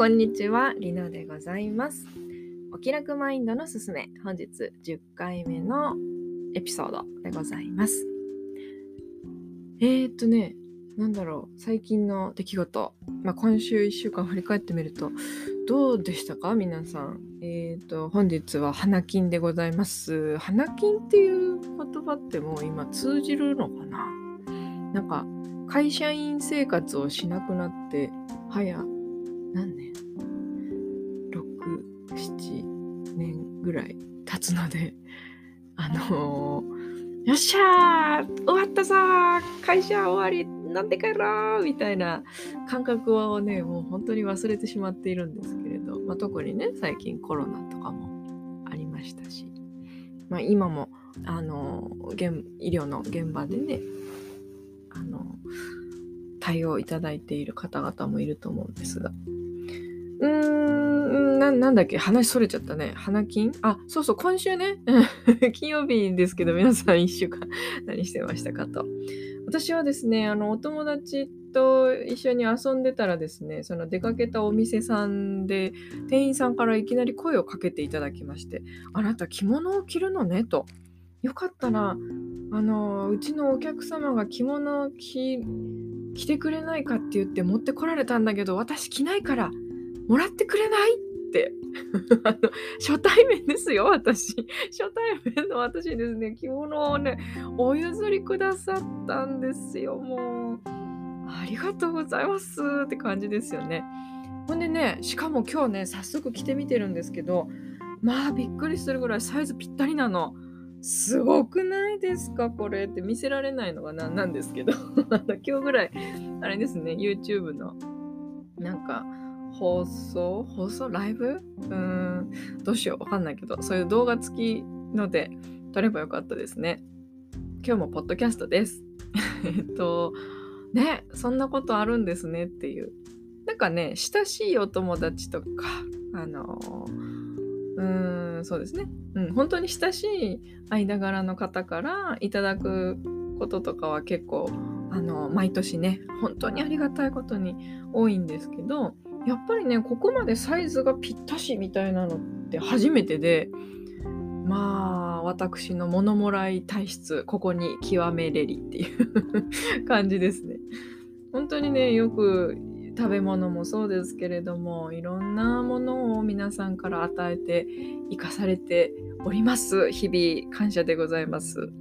こんにちは、りのでございます。お気楽マインドのすすめ、本日10回目のエピソードでございます。えー、っとね、なんだろう、最近の出来事、まあ、今週1週間振り返ってみると、どうでしたか？皆さん。えー、っと、本日は花金でございます。花金っていう言葉ってもう今通じるのかな？なんか、会社員生活をしなくなって、早、何年 ?6、7年ぐらい経つので、あのーよっしゃー終わったさ会社終わりなんで帰ろうみたいな感覚をね、もう本当に忘れてしまっているんですけれど、まあ、特にね、最近コロナとかもありましたし、まあ、今も、あの現医療の現場でね、あの対応いただいている方々もいると思うんですが。うーんな、なんだっけ？話それちゃったね。花金？あ、そうそう、今週ね。金曜日ですけど、皆さん一週間 何してましたかと。私はですね、あの、お友達と一緒に遊んでたらですね、その出かけたお店さんで、店員さんからいきなり声をかけていただきまして、あなた着物を着るのねと。よかったら、あの、うちのお客様が着物を着着てくれないかって言って持ってこられたんだけど、私着ないからもらってくれない？って。あの初対面ですよ、私。初対面の私ですね、着物をね、お譲りくださったんですよ、もう。ありがとうございますって感じですよね。ほんでね、しかも今日ね、早速着てみてるんですけど、まあびっくりするぐらいサイズぴったりなの。すごくないですかこれって見せられないのがなんなんですけど 今日ぐらいあれですね YouTube のなんか放送？放送？ライブ？うーん。どうしよう。わかんないけど。そういう動画付きので撮ればよかったですね。今日もポッドキャストです。えっとねそんなことあるんですねっていう。なんかね親しいお友達とかあのうーんそうですね、うん、本当に親しい間柄の方からいただくこととかは結構あの毎年ね本当にありがたいことに多いんですけどやっぱりねここまでサイズがぴったしみたいなのって初めてでまあ私の物もらい体質ここに極めれりっていう感じですね。本当にねよく食べ物もそうですけれどもいろんなものを皆さんから与えて生かされております日々感謝でございます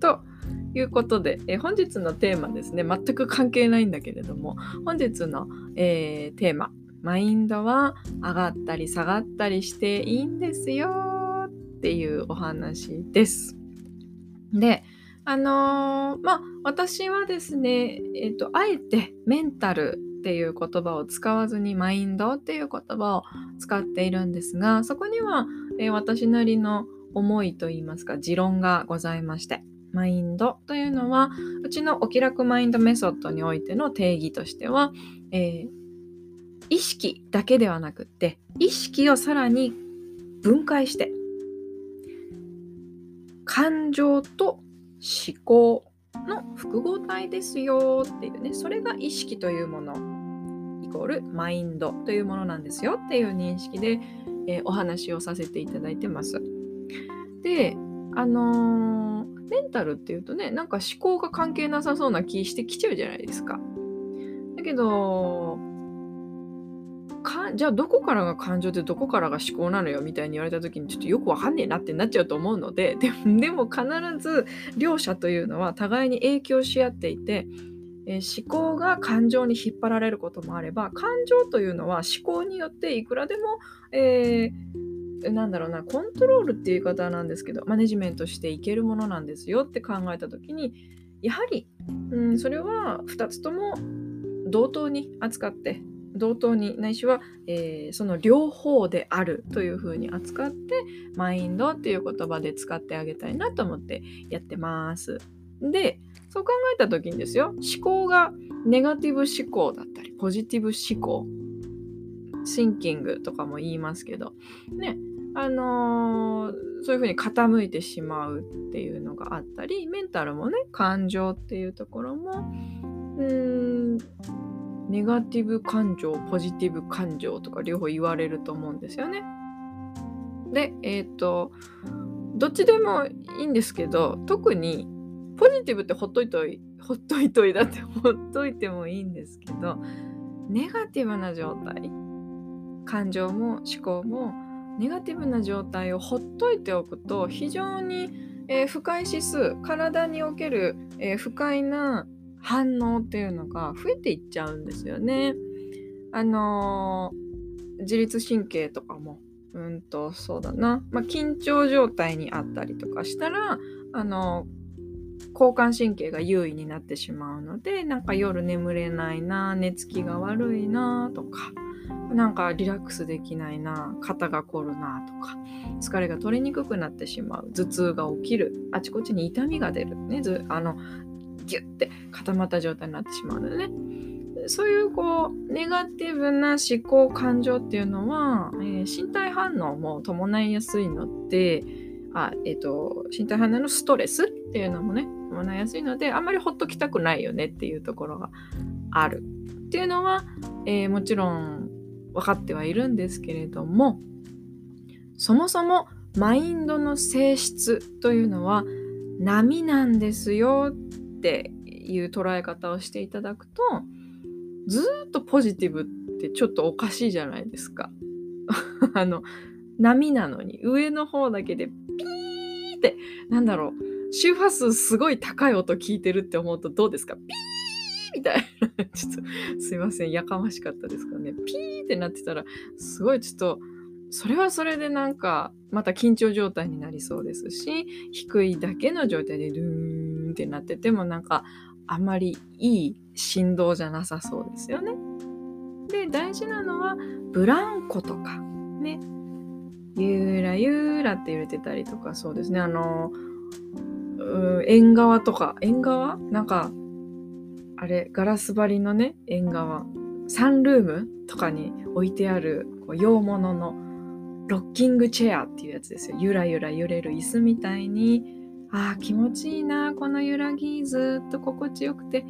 ということで、えー本日のテーマですね。全く関係ないんだけれども本日の、えーテーマ。マインドは上がったり下がったりしていいんですよっていうお話です。であのーまあ私はですね、えっとあえてメンタルっていう言葉を使わずにマインドっていう言葉を使っているんですがそこには、えー私なりの思いといいますか持論がございまして。マインドというのはうちのお気楽マインドメソッドにおいての定義としては、えー意識だけではなくって意識をさらに分解して感情と思考の複合体ですよっていうねそれが意識というものイコールマインドというものなんですよっていう認識で、えーお話をさせていただいてます。であのーメンタルっていうとねなんか思考が関係なさそうな気してきちゃうじゃないですか。だけどかじゃあどこからが感情でどこからが思考なのよみたいに言われた時にちょっとよくわかんねえなってなっちゃうと思うので でも必ず両者というのは互いに影響し合っていて、えー思考が感情に引っ張られることもあれば感情というのは思考によっていくらでも、えーなんだろうなコントロールっていう言い方なんですけどマネジメントしていけるものなんですよって考えた時にやはり、うん、それは2つとも同等に扱って同等にないしは、えーその両方であるというふうに扱ってマインドっていう言葉で使ってあげたいなと思ってやってます。でそう考えた時にですよ思考がネガティブ思考だったりポジティブ思考シンキングとかも言いますけどねあのーそういうふうに傾いてしまうっていうのがあったりメンタルもね感情っていうところもうーんネガティブ感情ポジティブ感情とか両方言われると思うんですよね。でえっ、ー、とどっちでもいいんですけど特にポジティブってほっといといほっといといだって ほっといてもいいんですけどネガティブな状態感情も思考もネガティブな状態をほっといておくと非常に、えー、不快指数体における、えー、不快な反応っていうのが増えていっちゃうんですよね。あのー、自律神経とかもうんとそうだな、まあ、緊張状態にあったりとかしたらあの交感神経が優位になってしまうのでなんか夜眠れないな寝つきが悪いなとかなんかリラックスできないな肩が凝るなとか疲れが取れにくくなってしまう頭痛が起きるあちこちに痛みが出るねずあのギュッて固まった状態になってしまうのでね。そういうこうネガティブな思考感情っていうのは、えー、身体反応も伴いやすいのであ、えーと、身体反応のストレスっていうのもね伴いやすいのであんまりほっときたくないよねっていうところがあるっていうのは、えー、もちろん分かってはいるんですけれどもそもそもマインドの性質というのは波なんですよっていう捉え方をしていただくとずっとポジティブってちょっとおかしいじゃないですか。あの波なのに上の方だけでピーってなんだろう周波数すごい高い音聞いてるって思うとどうですか？ピーみたいな。ちょっとすいませんやかましかったですかね。ピーってなってたらすごいちょっとそれはそれでなんかまた緊張状態になりそうですし低いだけの状態でドゥーンってなっててもなんかあまりいい振動じゃなさそうですよね。で大事なのはブランコとか。ね。ゆらゆらって揺れてたりとかそうですね。あの縁側とか縁側？なんかあれガラス張りのね縁側。サンルーム？とかに置いてあるこう洋物のロッキングチェアっていうやつですよ。ゆらゆら揺れる椅子みたいにああ気持ちいいなこの揺らぎずっと心地よくて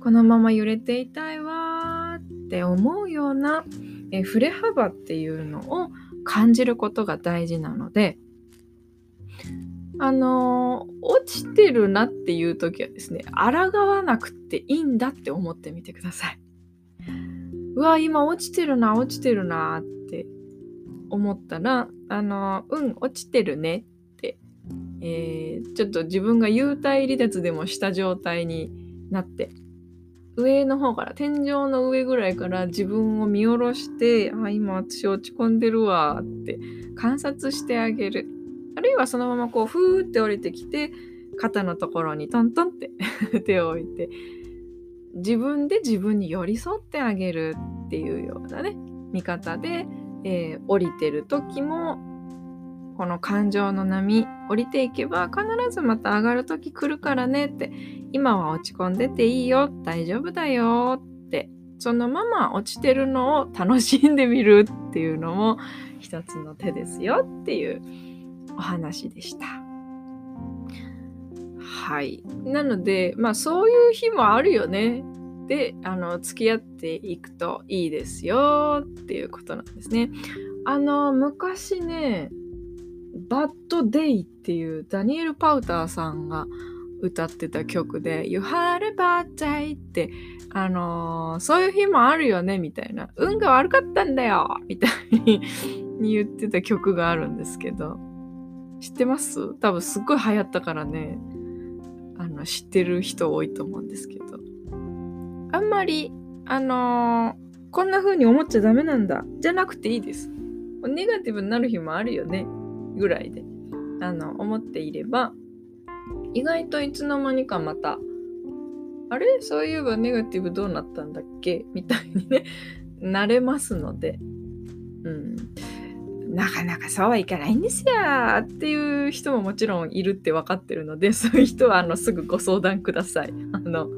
このまま揺れていたいわって思うようなえ振れ幅っていうのを感じることが大事なのであの、落ちてるなっていう時はですね抗わなくていいんだって思ってみてください。うわ今落ちてるな落ちてるなって思ったらあの、うん落ちてるねってえー、ちょっと自分が幽体離脱でもした状態になって上の方から天井の上ぐらいから自分を見下ろしてあ今私落ち込んでるわって観察してあげる。あるいはそのままこうふーって降りてきて肩のところにトントンって 手を置いて自分で自分に寄り添ってあげるっていうようなね見方で、えー、降りてる時もこの感情の波降りていけば必ずまた上がる時来るからねって今は落ち込んでていいよ大丈夫だよってそのまま落ちてるのを楽しんでみる っていうのも一つの手ですよっていうお話でした。はい。なので、まあそういう日もあるよね。で、あの、付き合っていくといいですよっていうことなんですね。あの、昔ね、バッドデイっていうダニエル・パウターさんが歌ってた曲で You had a bad day ってあのー、そういう日もあるよねみたいな。運が悪かったんだよみたいに言ってた曲があるんですけど。知ってます？多分すっごい流行ったからね。あの知ってる人多いと思うんですけど。あんまりあのー、こんな風に思っちゃダメなんだ。じゃなくていいです。ネガティブになる日もあるよね。ぐらいであの思っていれば意外といつの間にかまたあれ？そういえばネガティブどうなったんだっけ？みたいにね なれますので、うん、なかなかそうはいかないんですよ。っていう人ももちろんいるって分かってるのでそういう人はあのすぐご相談ください。あの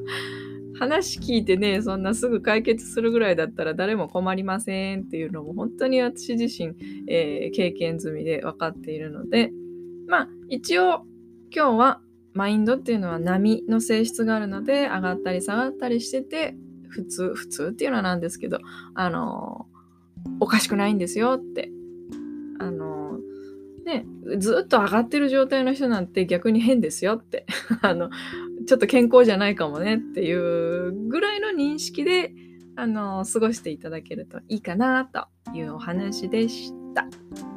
話聞いてねそんなすぐ解決するぐらいだったら誰も困りませんっていうのも本当に私自身、えー、経験済みで分かっているので。まあ一応今日はマインドっていうのは波の性質があるので上がったり下がったりしてて普通普通っていうのはなんですけどあのおかしくないんですよって。あのねずっと上がってる状態の人なんて逆に変ですよって。あのちょっと健康じゃないかもねっていうぐらいの認識であの過ごしていただけるといいかなというお話でした。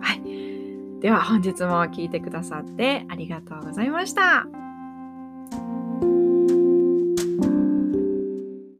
はい。では本日も聞いてくださってありがとうございました。